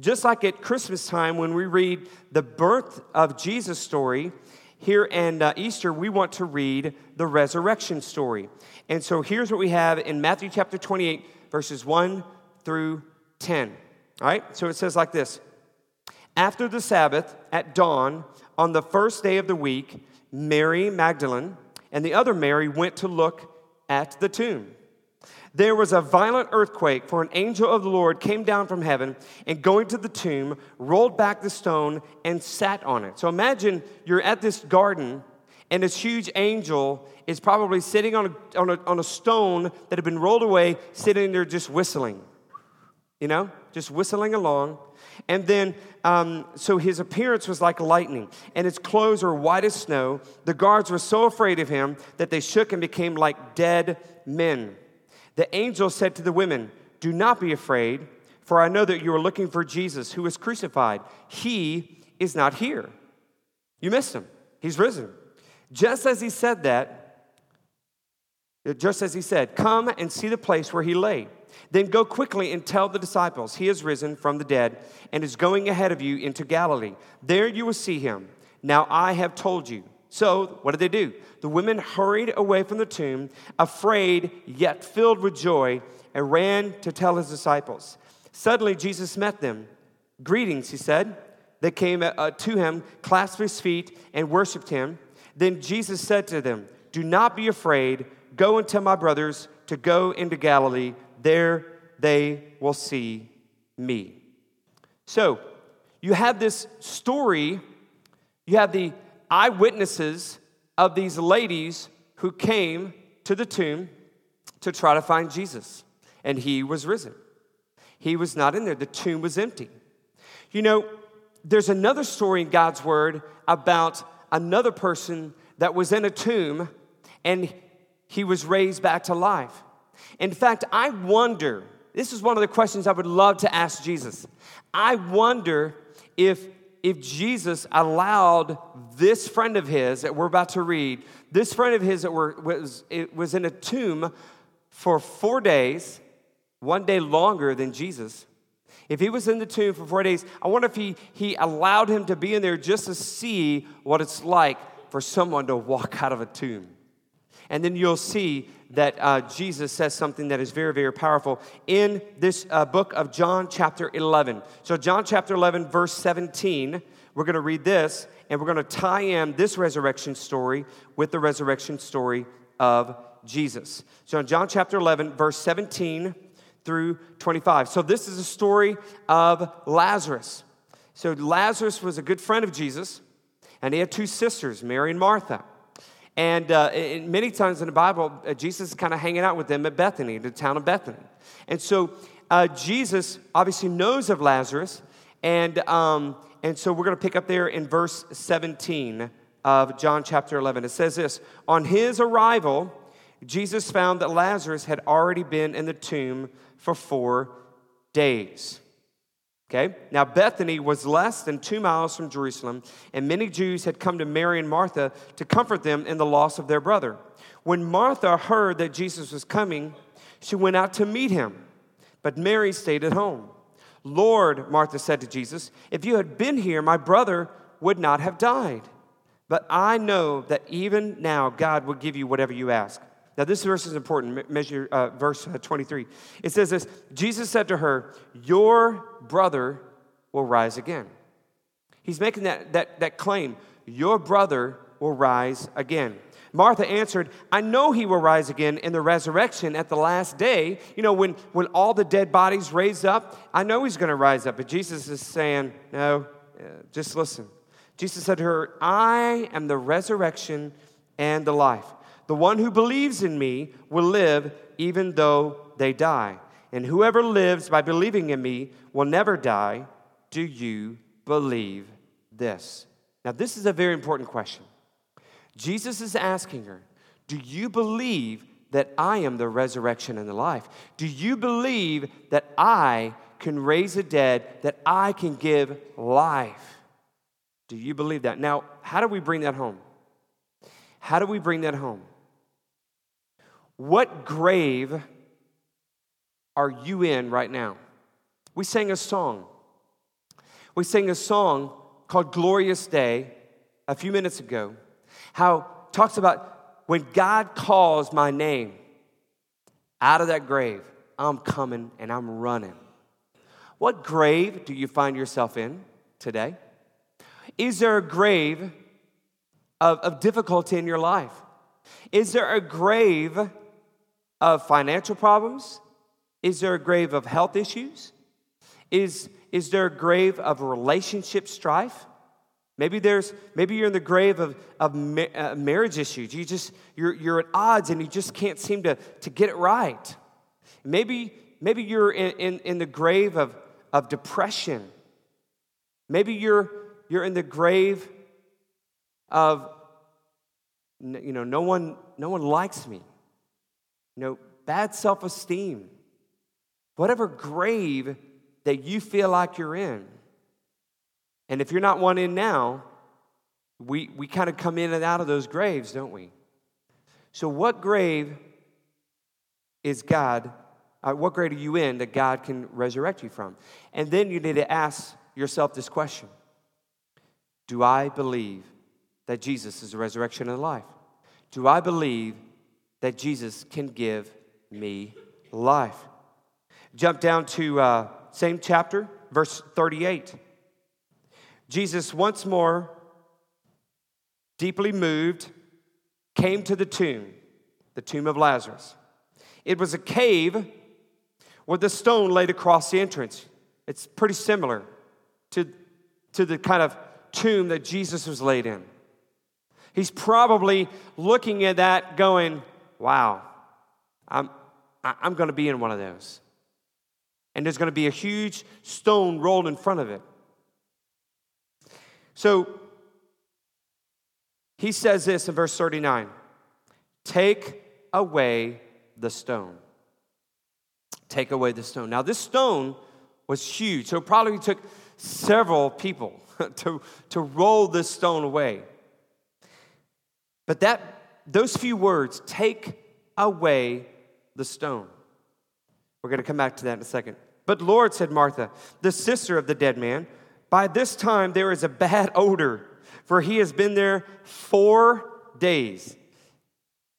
Just like at Christmas time when we read the birth of Jesus story, here and uh, Easter, we want to read the resurrection story. And so here's what we have in Matthew chapter 28, verses 1 through 10. All right, so it says like this After the Sabbath, at dawn, on the first day of the week, Mary Magdalene and the other Mary went to look at the tomb. There was a violent earthquake, for an angel of the Lord came down from heaven and going to the tomb, rolled back the stone and sat on it. So imagine you're at this garden and this huge angel is probably sitting on a, on a, on a stone that had been rolled away, sitting there just whistling, you know, just whistling along. And then, um, so his appearance was like lightning, and his clothes were white as snow. The guards were so afraid of him that they shook and became like dead men. The angel said to the women, Do not be afraid, for I know that you are looking for Jesus who was crucified. He is not here. You missed him. He's risen. Just as he said that, just as he said, Come and see the place where he lay. Then go quickly and tell the disciples, He is risen from the dead and is going ahead of you into Galilee. There you will see him. Now I have told you. So, what did they do? The women hurried away from the tomb, afraid yet filled with joy, and ran to tell his disciples. Suddenly, Jesus met them. Greetings, he said. They came uh, to him, clasped his feet, and worshiped him. Then Jesus said to them, Do not be afraid. Go and tell my brothers to go into Galilee. There they will see me. So, you have this story, you have the eyewitnesses of these ladies who came to the tomb to try to find Jesus, and he was risen. He was not in there, the tomb was empty. You know, there's another story in God's word about another person that was in a tomb and he was raised back to life. In fact, I wonder, this is one of the questions I would love to ask Jesus. I wonder if if Jesus allowed this friend of his that we're about to read, this friend of his that were, was, it was in a tomb for four days, one day longer than Jesus, if he was in the tomb for four days, I wonder if he, he allowed him to be in there just to see what it's like for someone to walk out of a tomb. And then you'll see that uh, Jesus says something that is very, very powerful in this uh, book of John, chapter 11. So, John, chapter 11, verse 17, we're going to read this, and we're going to tie in this resurrection story with the resurrection story of Jesus. So, in John, chapter 11, verse 17 through 25. So, this is a story of Lazarus. So, Lazarus was a good friend of Jesus, and he had two sisters, Mary and Martha. And uh, many times in the Bible, uh, Jesus is kind of hanging out with them at Bethany, the town of Bethany. And so uh, Jesus obviously knows of Lazarus. And, um, and so we're going to pick up there in verse 17 of John chapter 11. It says this On his arrival, Jesus found that Lazarus had already been in the tomb for four days. Okay? Now, Bethany was less than two miles from Jerusalem, and many Jews had come to Mary and Martha to comfort them in the loss of their brother. When Martha heard that Jesus was coming, she went out to meet him, but Mary stayed at home. Lord, Martha said to Jesus, if you had been here, my brother would not have died. But I know that even now God will give you whatever you ask. Now, this verse is important. Measure uh, verse uh, 23. It says this Jesus said to her, Your brother will rise again. He's making that, that, that claim. Your brother will rise again. Martha answered, I know he will rise again in the resurrection at the last day. You know, when, when all the dead bodies raise up, I know he's going to rise up. But Jesus is saying, No, uh, just listen. Jesus said to her, I am the resurrection and the life. The one who believes in me will live even though they die. And whoever lives by believing in me will never die. Do you believe this? Now, this is a very important question. Jesus is asking her, Do you believe that I am the resurrection and the life? Do you believe that I can raise the dead, that I can give life? Do you believe that? Now, how do we bring that home? How do we bring that home? What grave are you in right now? We sang a song. We sang a song called Glorious Day a few minutes ago, how talks about when God calls my name out of that grave, I'm coming and I'm running. What grave do you find yourself in today? Is there a grave of, of difficulty in your life? Is there a grave of financial problems? Is there a grave of health issues? Is, is there a grave of relationship strife? Maybe there's maybe you're in the grave of, of ma- uh, marriage issues. You just you're, you're at odds and you just can't seem to, to get it right. Maybe maybe you're in, in, in the grave of, of depression. Maybe you're you're in the grave of you know no one no one likes me. Know, bad self-esteem. Whatever grave that you feel like you're in. And if you're not one in now, we, we kind of come in and out of those graves, don't we? So, what grave is God? Uh, what grave are you in that God can resurrect you from? And then you need to ask yourself this question Do I believe that Jesus is the resurrection and life? Do I believe that Jesus can give me life? Jump down to uh, same chapter, verse 38. Jesus, once more, deeply moved, came to the tomb, the tomb of Lazarus. It was a cave with a stone laid across the entrance. It's pretty similar to, to the kind of tomb that Jesus was laid in. He's probably looking at that going, wow, I'm, I'm going to be in one of those and there's going to be a huge stone rolled in front of it. So he says this in verse 39 Take away the stone. Take away the stone. Now, this stone was huge, so it probably took several people to, to roll this stone away. But that those few words, take away the stone. We're going to come back to that in a second. But Lord, said Martha, the sister of the dead man, by this time there is a bad odor, for he has been there four days.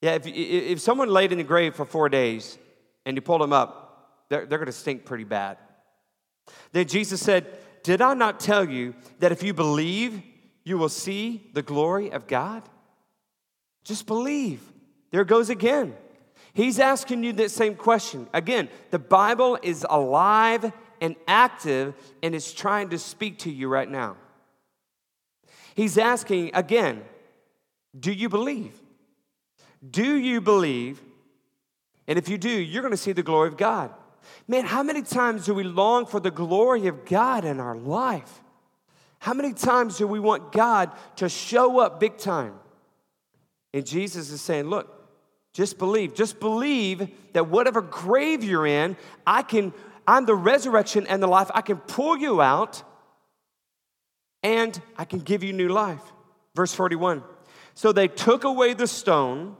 Yeah, if, if someone laid in the grave for four days and you pulled them up, they're, they're going to stink pretty bad. Then Jesus said, Did I not tell you that if you believe, you will see the glory of God? Just believe. There goes again. He's asking you that same question. Again, the Bible is alive and active and is trying to speak to you right now. He's asking again, do you believe? Do you believe? And if you do, you're going to see the glory of God. Man, how many times do we long for the glory of God in our life? How many times do we want God to show up big time? And Jesus is saying, Look, just believe. Just believe that whatever grave you're in, I can, I'm the resurrection and the life. I can pull you out and I can give you new life. Verse 41. So they took away the stone.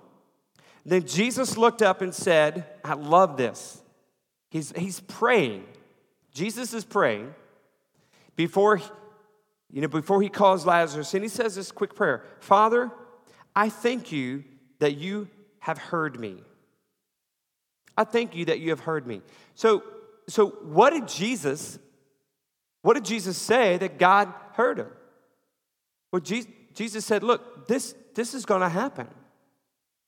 Then Jesus looked up and said, I love this. He's, he's praying. Jesus is praying before, you know, before he calls Lazarus, and he says this quick prayer Father, I thank you that you have heard me. I thank you that you have heard me. So, so what did Jesus, what did Jesus say that God heard him? Well, Jesus said, look, this, this is going to happen.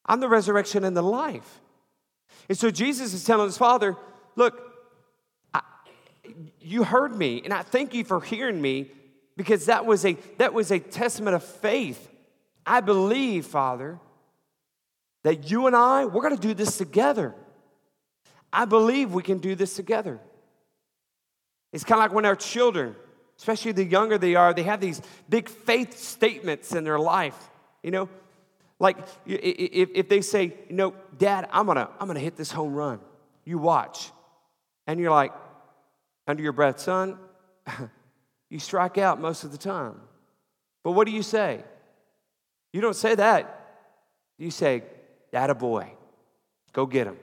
I'm the resurrection and the life. And so Jesus is telling his father, look, I, you heard me, and I thank you for hearing me because that was a that was a testament of faith. I believe, Father, that you and I, we're going to do this together. I believe we can do this together. It's kind of like when our children, especially the younger they are, they have these big faith statements in their life. You know, like if, if they say, you know, Dad, I'm gonna, I'm gonna hit this home run. You watch. And you're like, under your breath, son, you strike out most of the time. But what do you say? You don't say that. You say, that a boy. Go get him.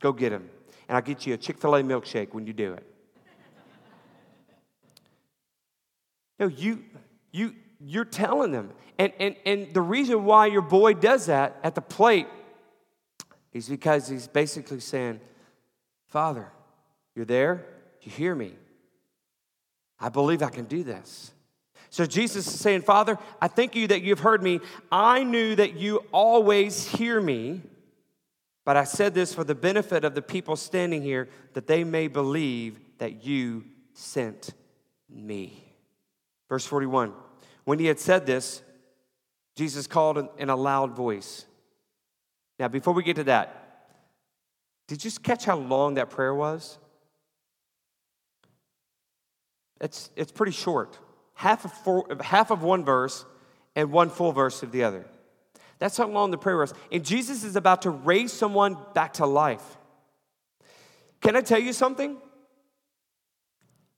Go get him. And I'll get you a Chick fil A milkshake when you do it. No, you, you, you're telling them. And, and, and the reason why your boy does that at the plate is because he's basically saying, Father, you're there, you hear me. I believe I can do this. So Jesus is saying, Father, I thank you that you've heard me. I knew that you always hear me, but I said this for the benefit of the people standing here, that they may believe that you sent me. Verse 41 When he had said this, Jesus called in a loud voice. Now, before we get to that, did you catch how long that prayer was? It's, it's pretty short. Half of, four, half of one verse and one full verse of the other. That's how long the prayer was. And Jesus is about to raise someone back to life. Can I tell you something?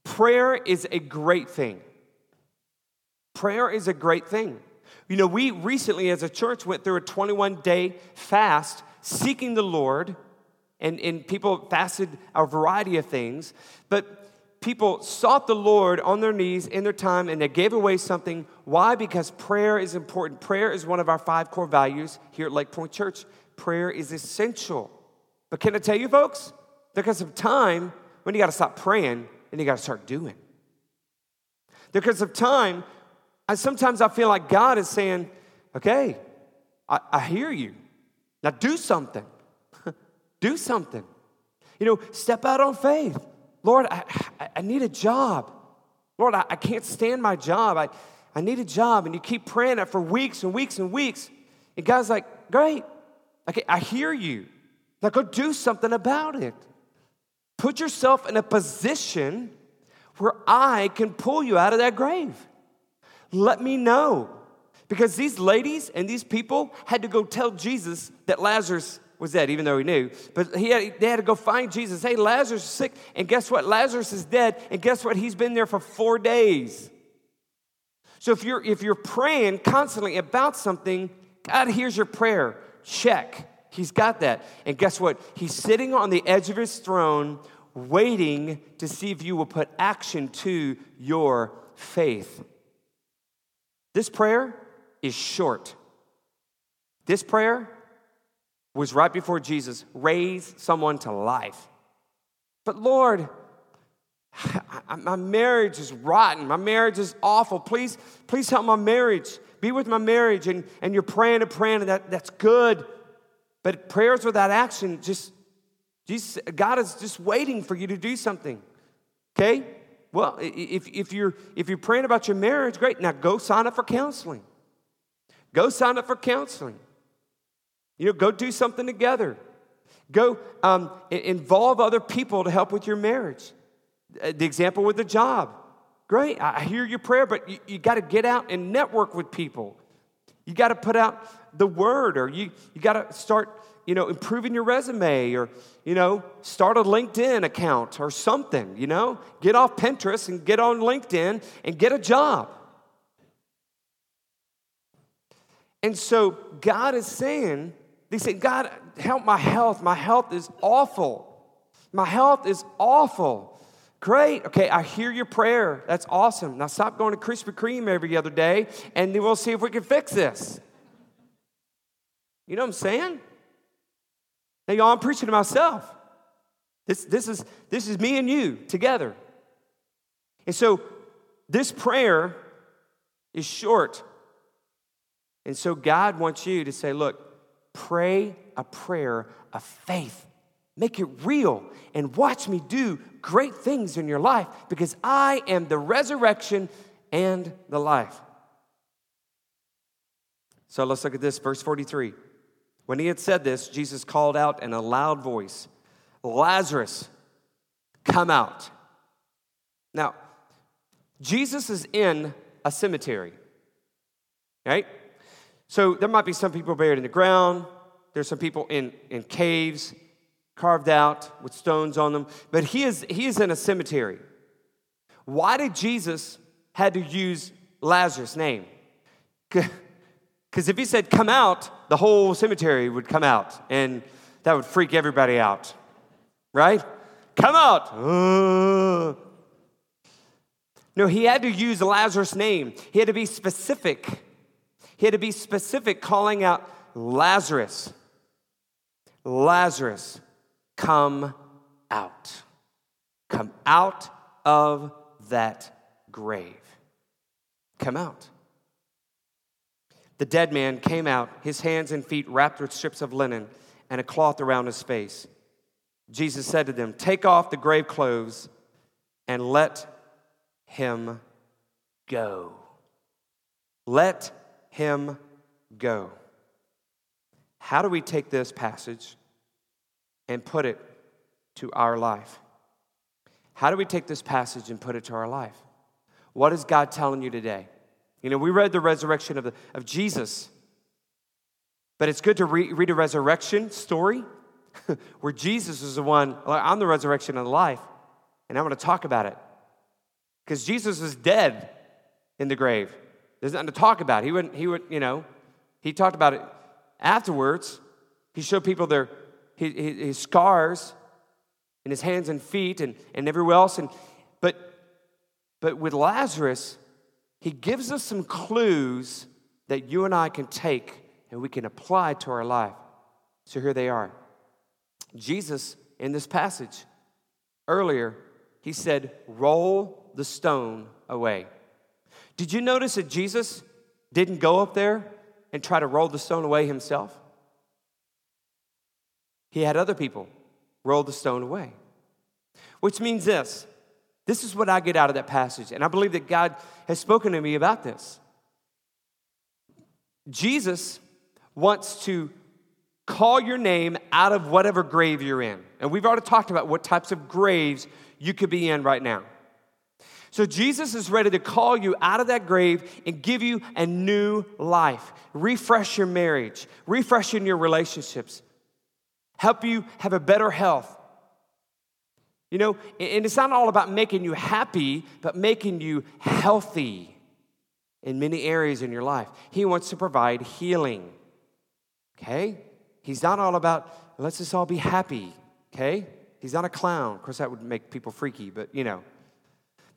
Prayer is a great thing. Prayer is a great thing. You know, we recently as a church went through a 21 day fast seeking the Lord, and, and people fasted a variety of things, but people sought the Lord on their knees in their time and they gave away something. Why? Because prayer is important. Prayer is one of our five core values here at Lake Point Church. Prayer is essential. But can I tell you, folks, because of time, when you got to stop praying and you got to start doing. Because of time, I, sometimes I feel like God is saying, okay, I, I hear you. Now do something. do something. You know, step out on faith. Lord, I, I need a job. Lord, I, I can't stand my job. I, I need a job. And you keep praying that for weeks and weeks and weeks. And God's like, great. Okay, I hear you. Now go do something about it. Put yourself in a position where I can pull you out of that grave. Let me know. Because these ladies and these people had to go tell Jesus that Lazarus was dead, even though he knew. But he had, they had to go find Jesus. Hey, Lazarus is sick. And guess what? Lazarus is dead. And guess what? He's been there for four days. So if you're, if you're praying constantly about something, God hears your prayer. Check. He's got that. And guess what? He's sitting on the edge of his throne, waiting to see if you will put action to your faith. This prayer is short. This prayer was right before Jesus raised someone to life. But Lord, my marriage is rotten. My marriage is awful. Please, please help my marriage. Be with my marriage. And, and you're praying and praying, and that, that's good. But prayers without action, just Jesus, God is just waiting for you to do something. Okay? Well, if, if, you're, if you're praying about your marriage, great. Now go sign up for counseling. Go sign up for counseling. You know, go do something together. Go um, involve other people to help with your marriage. Uh, the example with the job. Great, I hear your prayer, but you, you got to get out and network with people. You got to put out the word, or you, you got to start, you know, improving your resume, or, you know, start a LinkedIn account or something, you know? Get off Pinterest and get on LinkedIn and get a job. And so God is saying, they say, God, help my health. My health is awful. My health is awful. Great. Okay, I hear your prayer. That's awesome. Now stop going to Krispy Kreme every other day and then we'll see if we can fix this. You know what I'm saying? Now, y'all, I'm preaching to myself. This, this, is, this is me and you together. And so this prayer is short. And so God wants you to say, look, Pray a prayer of faith. Make it real and watch me do great things in your life because I am the resurrection and the life. So let's look at this, verse 43. When he had said this, Jesus called out in a loud voice, Lazarus, come out. Now, Jesus is in a cemetery, right? So there might be some people buried in the ground. There's some people in, in caves, carved out with stones on them. But he is, he is in a cemetery. Why did Jesus had to use Lazarus' name? Because if he said, come out, the whole cemetery would come out, and that would freak everybody out, right? Come out. Uh. No, he had to use Lazarus' name. He had to be specific. He had to be specific, calling out Lazarus. Lazarus, come out. Come out of that grave. Come out. The dead man came out, his hands and feet wrapped with strips of linen and a cloth around his face. Jesus said to them, Take off the grave clothes and let him go. Let him go. How do we take this passage and put it to our life? How do we take this passage and put it to our life? What is God telling you today? You know, we read the resurrection of, the, of Jesus, but it's good to re- read a resurrection story where Jesus is the one, I'm the resurrection of life, and I'm going to talk about it. Because Jesus is dead in the grave. There's nothing to talk about. He wouldn't, he would, you know, he talked about it afterwards. He showed people their his, his scars and his hands and feet and, and everywhere else. And but but with Lazarus, he gives us some clues that you and I can take and we can apply to our life. So here they are. Jesus, in this passage, earlier, he said, Roll the stone away. Did you notice that Jesus didn't go up there and try to roll the stone away himself? He had other people roll the stone away. Which means this this is what I get out of that passage, and I believe that God has spoken to me about this. Jesus wants to call your name out of whatever grave you're in. And we've already talked about what types of graves you could be in right now. So Jesus is ready to call you out of that grave and give you a new life, refresh your marriage, refresh in your relationships, help you have a better health. You know, and it's not all about making you happy, but making you healthy in many areas in your life. He wants to provide healing. Okay? He's not all about, let's just all be happy, okay? He's not a clown. Of course, that would make people freaky, but you know.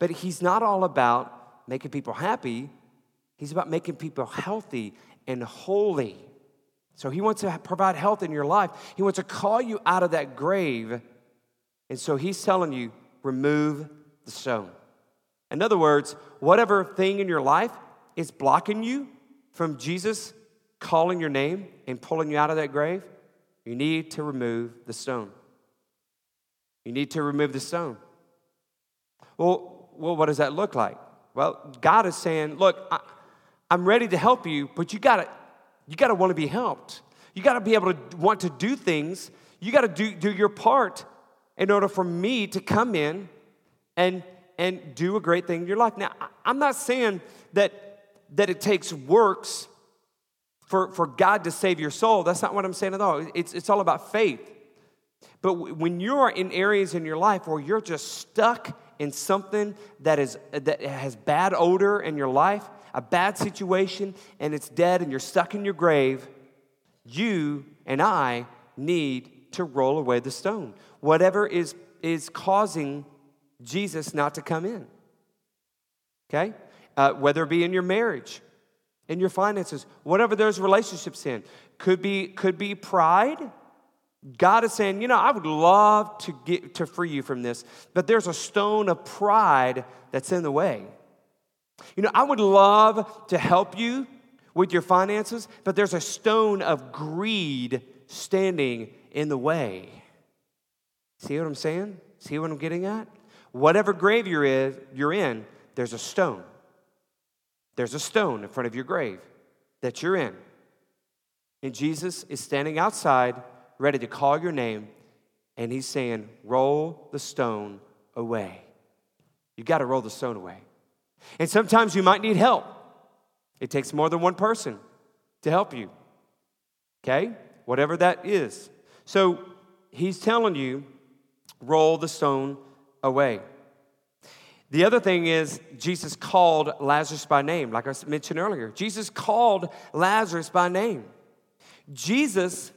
But he's not all about making people happy. He's about making people healthy and holy. So he wants to provide health in your life. He wants to call you out of that grave. And so he's telling you, remove the stone. In other words, whatever thing in your life is blocking you from Jesus calling your name and pulling you out of that grave, you need to remove the stone. You need to remove the stone. Well, well what does that look like? Well, God is saying, look, I, am ready to help you, but you gotta, you gotta want to be helped. You gotta be able to want to do things. You gotta do, do your part in order for me to come in and, and do a great thing in your life. Now, I'm not saying that, that it takes works for, for God to save your soul. That's not what I'm saying at all. It's, it's all about faith. But when you're in areas in your life where you're just stuck in something that, is, that has bad odor in your life, a bad situation, and it's dead and you're stuck in your grave, you and I need to roll away the stone. Whatever is, is causing Jesus not to come in. Okay? Uh, whether it be in your marriage, in your finances, whatever those relationships in. Could be, could be pride. God is saying, you know, I would love to get to free you from this, but there's a stone of pride that's in the way. You know, I would love to help you with your finances, but there's a stone of greed standing in the way. See what I'm saying? See what I'm getting at? Whatever grave you're in, you're in there's a stone. There's a stone in front of your grave that you're in. And Jesus is standing outside, ready to call your name, and he's saying, Roll the stone away. You got to roll the stone away. And sometimes you might need help. It takes more than one person to help you. Okay? Whatever that is. So he's telling you, roll the stone away. The other thing is, Jesus called Lazarus by name, like I mentioned earlier. Jesus called Lazarus by name. Jesus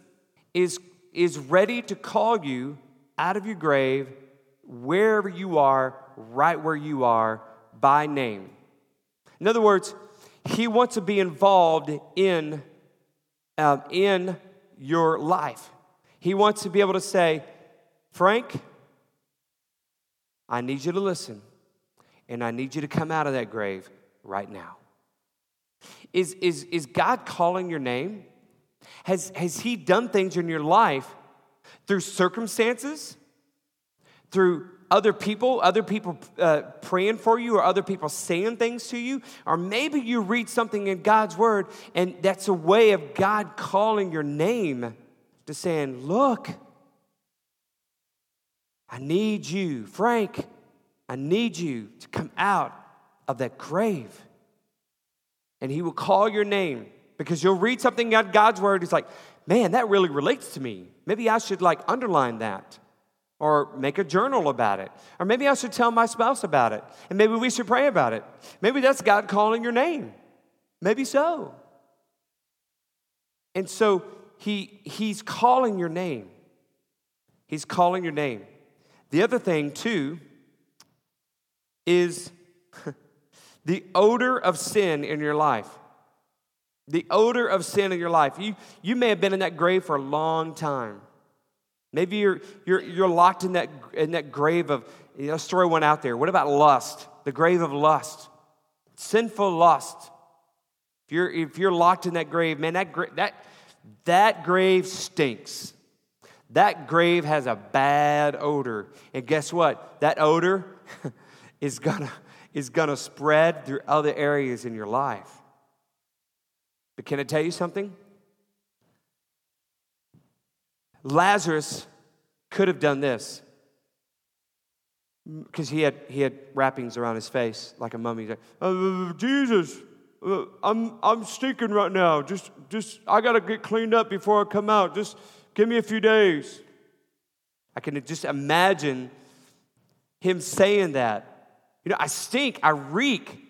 is, is ready to call you out of your grave, wherever you are, right where you are, by name. In other words, he wants to be involved in, uh, in your life. He wants to be able to say, Frank, I need you to listen, and I need you to come out of that grave right now. Is, is, is God calling your name? Has, has He done things in your life through circumstances, through other people, other people uh, praying for you, or other people saying things to you, or maybe you read something in God's word and that's a way of God calling your name to saying, Look, I need you, Frank, I need you to come out of that grave. And He will call your name because you'll read something in God's word. He's like, Man, that really relates to me. Maybe I should like underline that or make a journal about it. Or maybe I should tell my spouse about it. And maybe we should pray about it. Maybe that's God calling your name. Maybe so. And so he, he's calling your name. He's calling your name. The other thing, too, is the odor of sin in your life. The odor of sin in your life. You, you may have been in that grave for a long time. Maybe you're, you're, you're locked in that, in that grave of, you know, story went out there. What about lust? The grave of lust, sinful lust. If you're, if you're locked in that grave, man, that, that, that grave stinks. That grave has a bad odor. And guess what? That odor is gonna, is gonna spread through other areas in your life. But can I tell you something? Lazarus could have done this because he had, he had wrappings around his face like a mummy. Uh, Jesus, uh, I'm, I'm stinking right now. Just, just, I got to get cleaned up before I come out. Just give me a few days. I can just imagine him saying that. You know, I stink, I reek,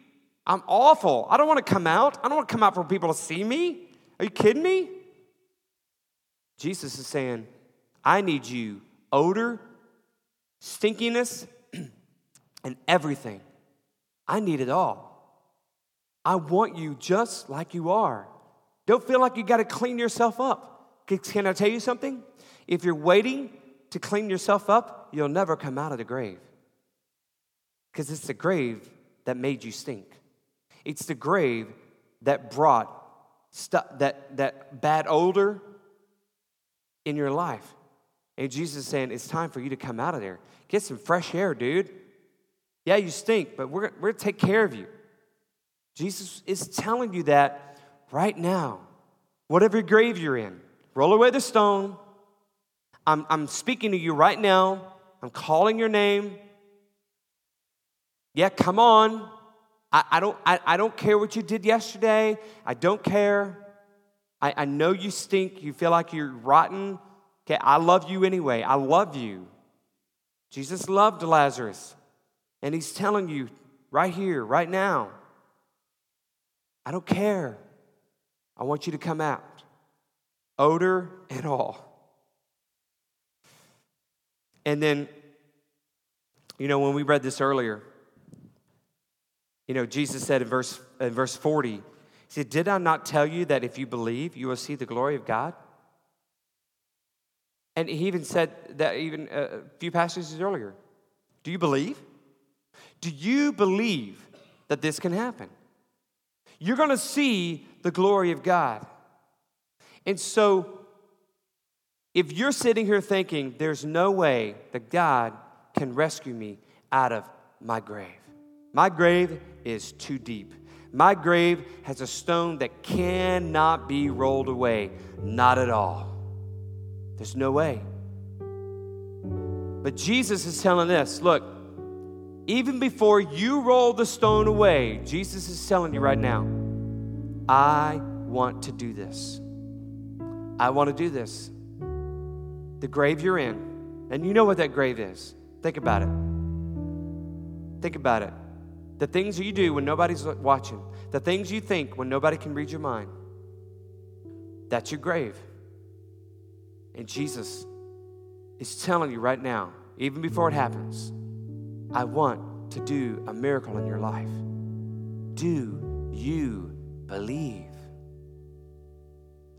I'm awful. I don't want to come out. I don't want to come out for people to see me. Are you kidding me? Jesus is saying, I need you odor, stinkiness, and everything. I need it all. I want you just like you are. Don't feel like you got to clean yourself up. Can I tell you something? If you're waiting to clean yourself up, you'll never come out of the grave. Because it's the grave that made you stink. It's the grave that brought that, that bad odor in your life. And Jesus is saying, It's time for you to come out of there. Get some fresh air, dude. Yeah, you stink, but we're, we're going to take care of you. Jesus is telling you that right now. Whatever grave you're in, roll away the stone. I'm, I'm speaking to you right now. I'm calling your name. Yeah, come on. I, I don't, I, I don't care what you did yesterday. I don't care. I, I know you stink. You feel like you're rotten. Okay, I love you anyway. I love you. Jesus loved Lazarus. And he's telling you right here, right now, I don't care. I want you to come out, odor and all. And then, you know, when we read this earlier, you know, Jesus said in verse, in verse 40, He said, Did I not tell you that if you believe, you will see the glory of God? And he even said that even uh, a few passages earlier. Do you believe? Do you believe that this can happen? You're going to see the glory of God. And so, if you're sitting here thinking, there's no way that God can rescue me out of my grave, my grave is too deep. My grave has a stone that cannot be rolled away. Not at all. There's no way. But Jesus is telling this look, even before you roll the stone away, Jesus is telling you right now, I want to do this. I want to do this. The grave you're in, and you know what that grave is. Think about it. Think about it. The things you do when nobody's watching, the things you think when nobody can read your mind, that's your grave. And Jesus is telling you right now, even before it happens, I want to do a miracle in your life. Do you believe?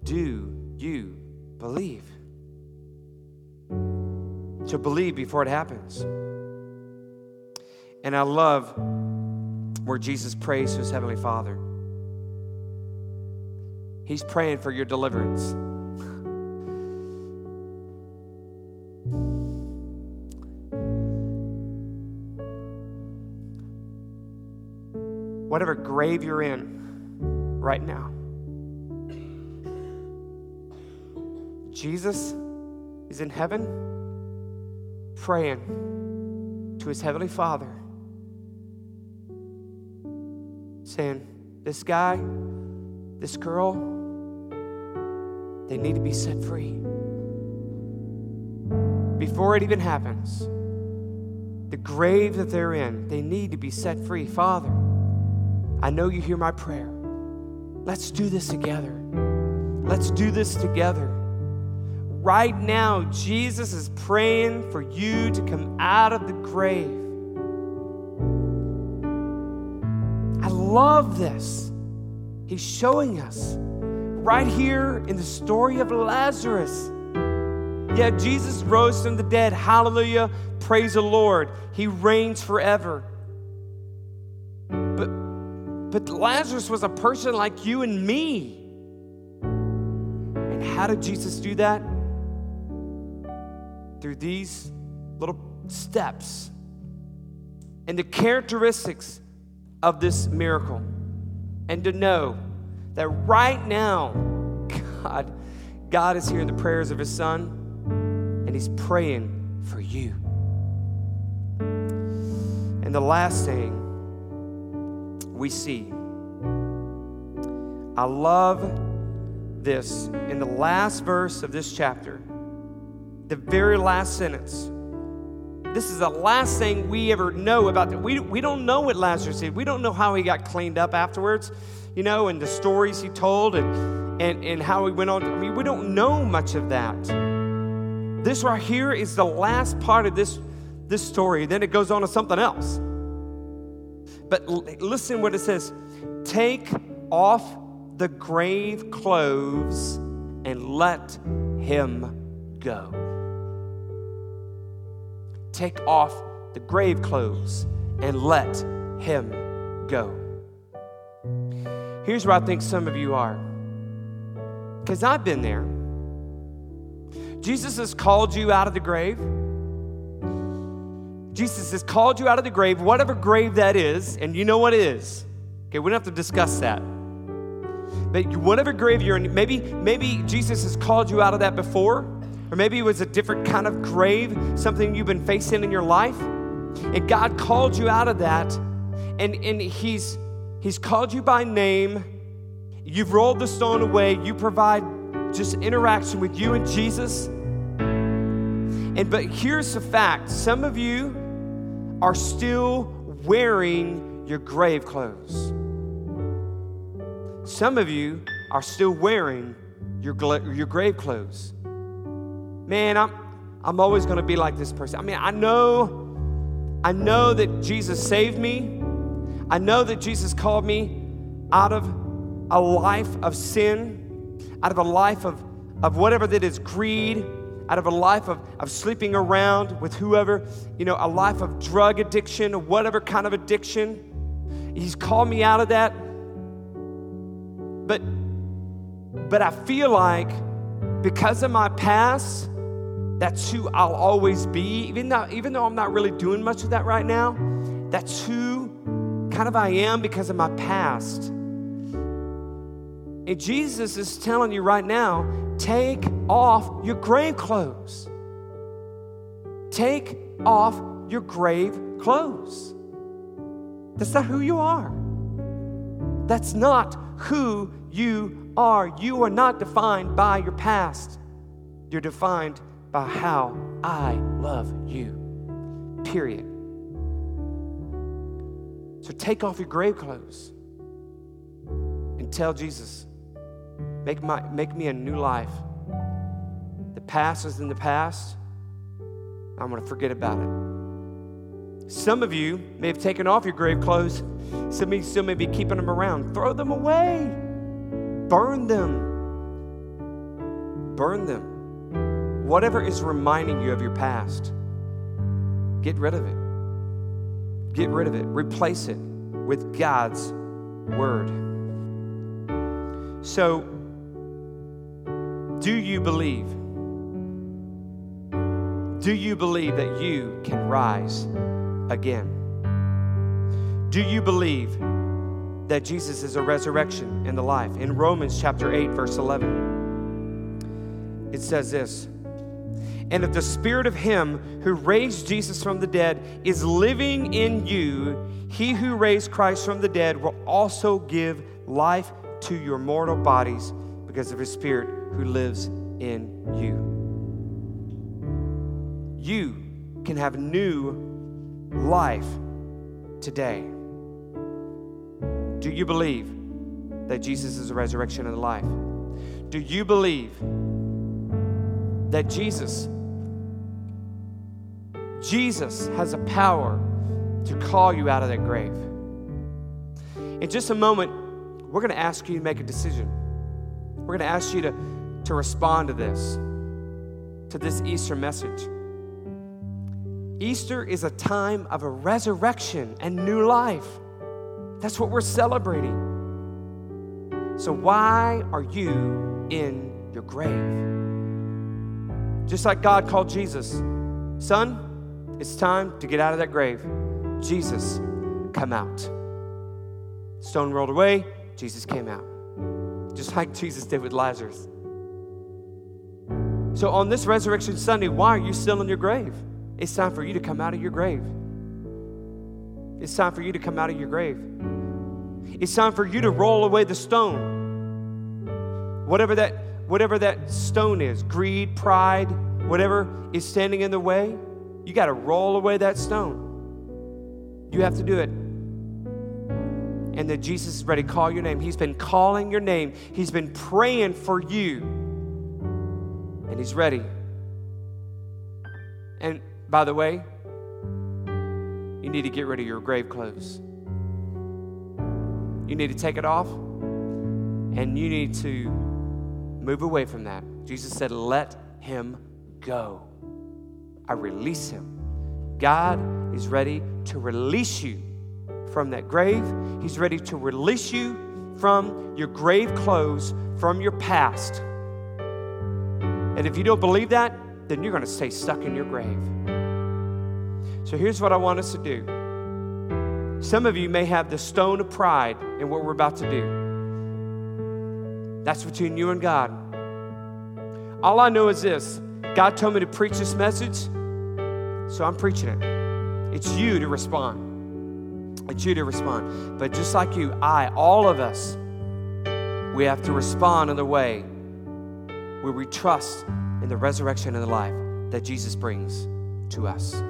Do you believe? To believe before it happens. And I love where Jesus prays to his Heavenly Father. He's praying for your deliverance. Whatever grave you're in right now, Jesus is in heaven praying to his Heavenly Father, saying, This guy, this girl, they need to be set free. Before it even happens, the grave that they're in, they need to be set free. Father, I know you hear my prayer. Let's do this together. Let's do this together. Right now, Jesus is praying for you to come out of the grave. Love this. He's showing us right here in the story of Lazarus. Yeah, Jesus rose from the dead. Hallelujah. Praise the Lord. He reigns forever. But, but Lazarus was a person like you and me. And how did Jesus do that? Through these little steps. And the characteristics of this miracle. And to know that right now, God, God is hearing the prayers of his son and he's praying for you. And the last thing we see, I love this in the last verse of this chapter, the very last sentence. This is the last thing we ever know about. We, we don't know what Lazarus did. We don't know how he got cleaned up afterwards you know, and the stories he told and, and, and how he went on. I mean, we don't know much of that. This right here is the last part of this, this story. Then it goes on to something else. But l- listen what it says Take off the grave clothes and let him go. Take off the grave clothes and let him go. Here's where I think some of you are. Because I've been there. Jesus has called you out of the grave. Jesus has called you out of the grave, whatever grave that is, and you know what it is. Okay, we don't have to discuss that. But whatever grave you're in, maybe, maybe Jesus has called you out of that before, or maybe it was a different kind of grave, something you've been facing in your life. And God called you out of that, and, and He's He's called you by name. You've rolled the stone away. You provide just interaction with you and Jesus. And but here's the fact some of you are still wearing your grave clothes. Some of you are still wearing your, your grave clothes. Man, I'm, I'm always going to be like this person. I mean, I know, I know that Jesus saved me. I know that Jesus called me out of a life of sin, out of a life of, of whatever that is greed, out of a life of, of sleeping around with whoever, you know, a life of drug addiction whatever kind of addiction. He's called me out of that. But but I feel like because of my past, that's who I'll always be. Even though, even though I'm not really doing much of that right now, that's who kind of I am because of my past. And Jesus is telling you right now take off your grave clothes. Take off your grave clothes. That's not who you are. That's not who you are. You are not defined by your past. You're defined by how I love you. Period. So take off your grave clothes and tell Jesus, make, my, make me a new life. The past is in the past. I'm going to forget about it. Some of you may have taken off your grave clothes. Some of you still may be keeping them around. Throw them away. Burn them. Burn them. Whatever is reminding you of your past, get rid of it. Get rid of it. Replace it with God's word. So, do you believe? Do you believe that you can rise again? Do you believe that Jesus is a resurrection and the life? In Romans chapter 8, verse 11, it says this And if the spirit of him who raised Jesus from the dead is living in you, he who raised Christ from the dead will also give life to your mortal bodies because of his spirit who lives in you. You can have new life today. Do you believe that Jesus is the resurrection and the life? Do you believe that Jesus Jesus has a power to call you out of that grave? In just a moment, we're going to ask you to make a decision. We're going to ask you to, to respond to this, to this Easter message. Easter is a time of a resurrection and new life. That's what we're celebrating. So, why are you in your grave? Just like God called Jesus, son, it's time to get out of that grave. Jesus, come out. Stone rolled away, Jesus came out. Just like Jesus did with Lazarus. So, on this Resurrection Sunday, why are you still in your grave? It's time for you to come out of your grave. It's time for you to come out of your grave. It's time for you to roll away the stone. Whatever that, whatever that stone is greed, pride, whatever is standing in the way you got to roll away that stone. You have to do it. And that Jesus is ready to call your name. He's been calling your name, He's been praying for you. And He's ready. And by the way, you need to get rid of your grave clothes. You need to take it off and you need to move away from that. Jesus said, Let him go. I release him. God is ready to release you from that grave. He's ready to release you from your grave clothes, from your past. And if you don't believe that, then you're going to stay stuck in your grave. So here's what I want us to do. Some of you may have the stone of pride in what we're about to do. That's between you and God. All I know is this God told me to preach this message, so I'm preaching it. It's you to respond. It's you to respond. But just like you, I, all of us, we have to respond in the way where we trust in the resurrection and the life that Jesus brings to us.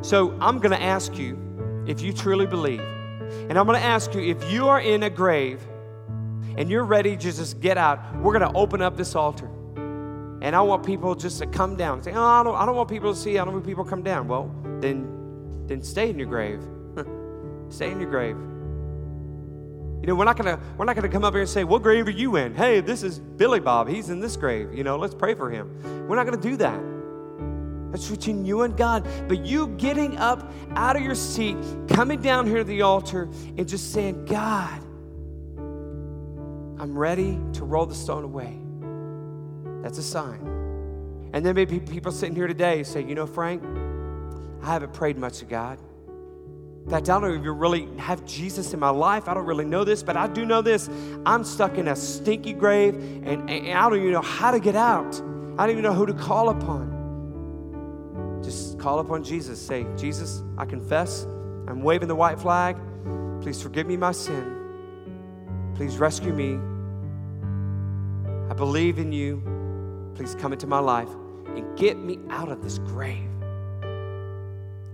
So I'm going to ask you if you truly believe. And I'm going to ask you if you are in a grave and you're ready to just get out, we're going to open up this altar. And I want people just to come down say, Oh, I don't, I don't want people to see, I don't want people to come down. Well, then, then stay in your grave. stay in your grave. You know, we're not gonna we're not gonna come up here and say, What grave are you in? Hey, this is Billy Bob. He's in this grave. You know, let's pray for him. We're not gonna do that. That's between you and God. But you getting up out of your seat, coming down here to the altar, and just saying, God, I'm ready to roll the stone away. That's a sign. And then maybe people sitting here today say, you know, Frank, I haven't prayed much to God. In fact, I don't even really have Jesus in my life. I don't really know this, but I do know this. I'm stuck in a stinky grave, and, and I don't even know how to get out. I don't even know who to call upon. Just call upon Jesus. Say, Jesus, I confess. I'm waving the white flag. Please forgive me my sin. Please rescue me. I believe in you. Please come into my life and get me out of this grave.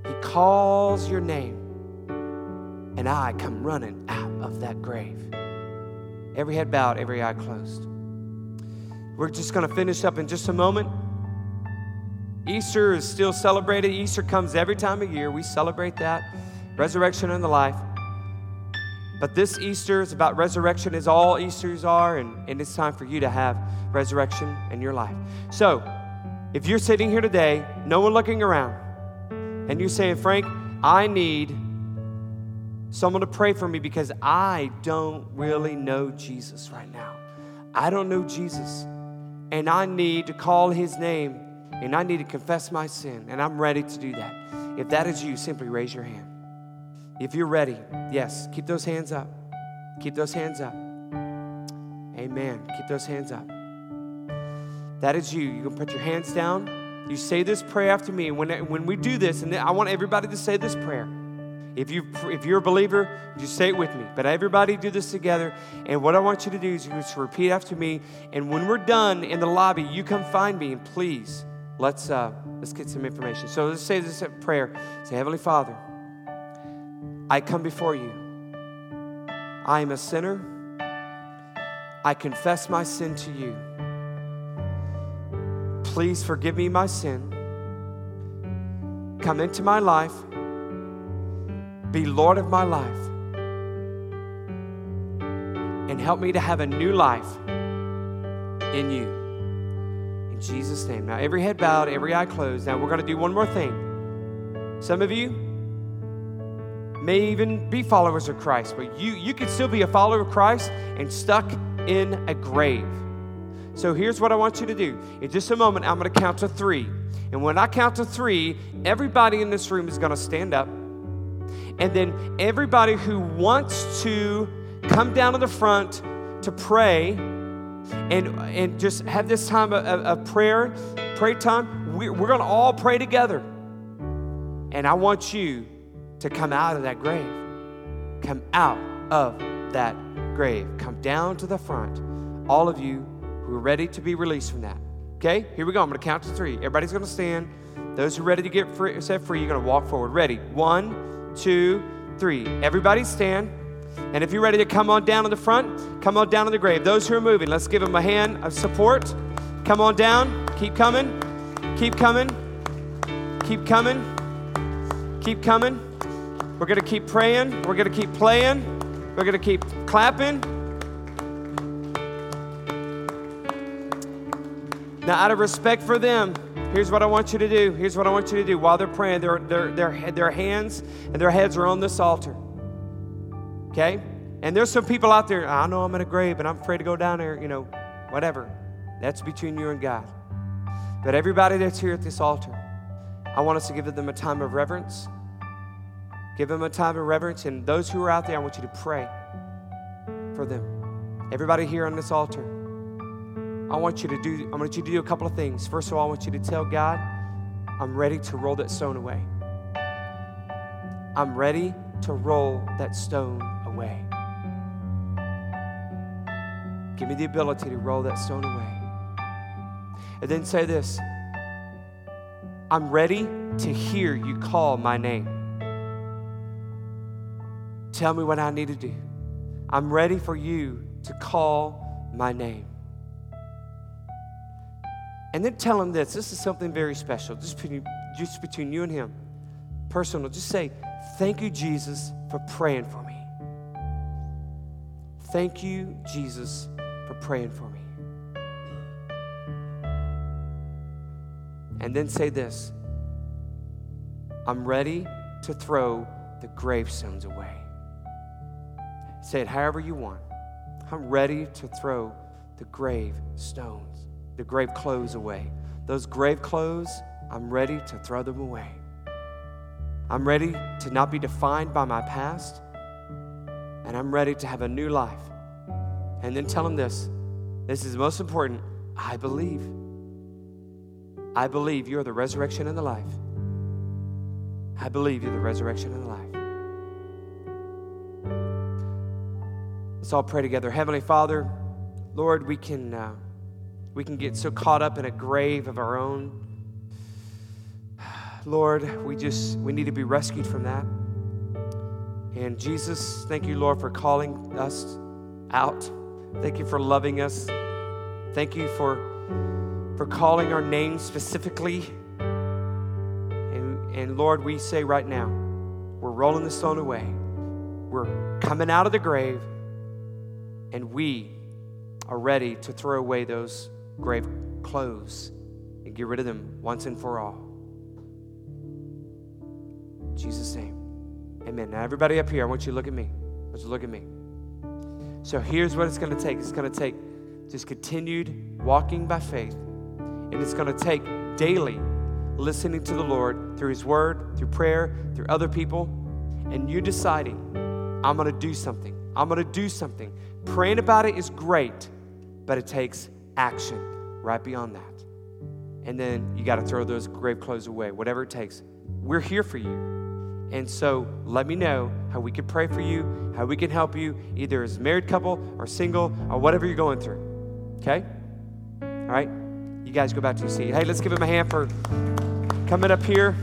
He calls your name, and I come running out of that grave. Every head bowed, every eye closed. We're just going to finish up in just a moment. Easter is still celebrated. Easter comes every time of year. We celebrate that resurrection and the life. But this Easter is about resurrection, as all Easters are, and, and it's time for you to have resurrection in your life. So, if you're sitting here today, no one looking around, and you're saying, Frank, I need someone to pray for me because I don't really know Jesus right now. I don't know Jesus, and I need to call his name, and I need to confess my sin, and I'm ready to do that. If that is you, simply raise your hand. If you're ready, yes, keep those hands up. Keep those hands up. Amen. Keep those hands up. That is you. You can put your hands down. You say this prayer after me. When, when we do this, and I want everybody to say this prayer. If, you, if you're a believer, just say it with me. But everybody do this together. And what I want you to do is you're to repeat after me. And when we're done in the lobby, you come find me and please let's uh, let's get some information. So let's say this prayer. Say, Heavenly Father, I come before you. I am a sinner. I confess my sin to you. Please forgive me my sin. Come into my life. Be Lord of my life. And help me to have a new life in you. In Jesus' name. Now, every head bowed, every eye closed. Now, we're going to do one more thing. Some of you, may even be followers of Christ, but you, you could still be a follower of Christ and stuck in a grave. So here's what I want you to do. In just a moment, I'm going to count to three. And when I count to three, everybody in this room is going to stand up. And then everybody who wants to come down to the front to pray and, and just have this time of, of prayer, pray time, we're, we're going to all pray together. And I want you to come out of that grave. Come out of that grave. Come down to the front. All of you who are ready to be released from that. Okay, here we go. I'm going to count to three. Everybody's going to stand. Those who are ready to get free, set free, you're going to walk forward. Ready? One, two, three. Everybody stand. And if you're ready to come on down to the front, come on down to the grave. Those who are moving, let's give them a hand of support. Come on down. Keep coming. Keep coming. Keep coming. Keep coming. We're going to keep praying. We're going to keep playing. We're going to keep clapping. Now, out of respect for them, here's what I want you to do. Here's what I want you to do. While they're praying, their, their, their, their hands and their heads are on this altar. Okay? And there's some people out there, I know I'm in a grave, but I'm afraid to go down there, you know, whatever. That's between you and God. But everybody that's here at this altar, I want us to give them a time of reverence Give them a time of reverence. And those who are out there, I want you to pray for them. Everybody here on this altar, I want you to do, I want you to do a couple of things. First of all, I want you to tell God, I'm ready to roll that stone away. I'm ready to roll that stone away. Give me the ability to roll that stone away. And then say this I'm ready to hear you call my name. Tell me what I need to do. I'm ready for you to call my name. And then tell him this this is something very special, just between, just between you and him. Personal. Just say, Thank you, Jesus, for praying for me. Thank you, Jesus, for praying for me. And then say this I'm ready to throw the gravestones away. Say it however you want. I'm ready to throw the grave stones, the grave clothes away. Those grave clothes, I'm ready to throw them away. I'm ready to not be defined by my past, and I'm ready to have a new life. And then tell them this this is most important. I believe. I believe you're the resurrection and the life. I believe you're the resurrection and the life. Let's all pray together. Heavenly Father, Lord, we can, uh, we can get so caught up in a grave of our own. Lord, we just, we need to be rescued from that. And Jesus, thank you, Lord, for calling us out. Thank you for loving us. Thank you for, for calling our names specifically. And Lord, we say right now, we're rolling the stone away. We're coming out of the grave, and we are ready to throw away those grave clothes and get rid of them once and for all. In Jesus' name. Amen. Now, everybody up here, I want you to look at me. I want you to look at me. So here's what it's going to take it's going to take just continued walking by faith, and it's going to take daily listening to the Lord through His Word, through prayer, through other people, and you deciding, I'm going to do something. I'm going to do something. Praying about it is great, but it takes action right beyond that. And then you got to throw those grave clothes away, whatever it takes. We're here for you. And so let me know how we can pray for you, how we can help you, either as a married couple or single or whatever you're going through. Okay? All right? You guys go back to your seat. Hey, let's give him a hand for coming up here.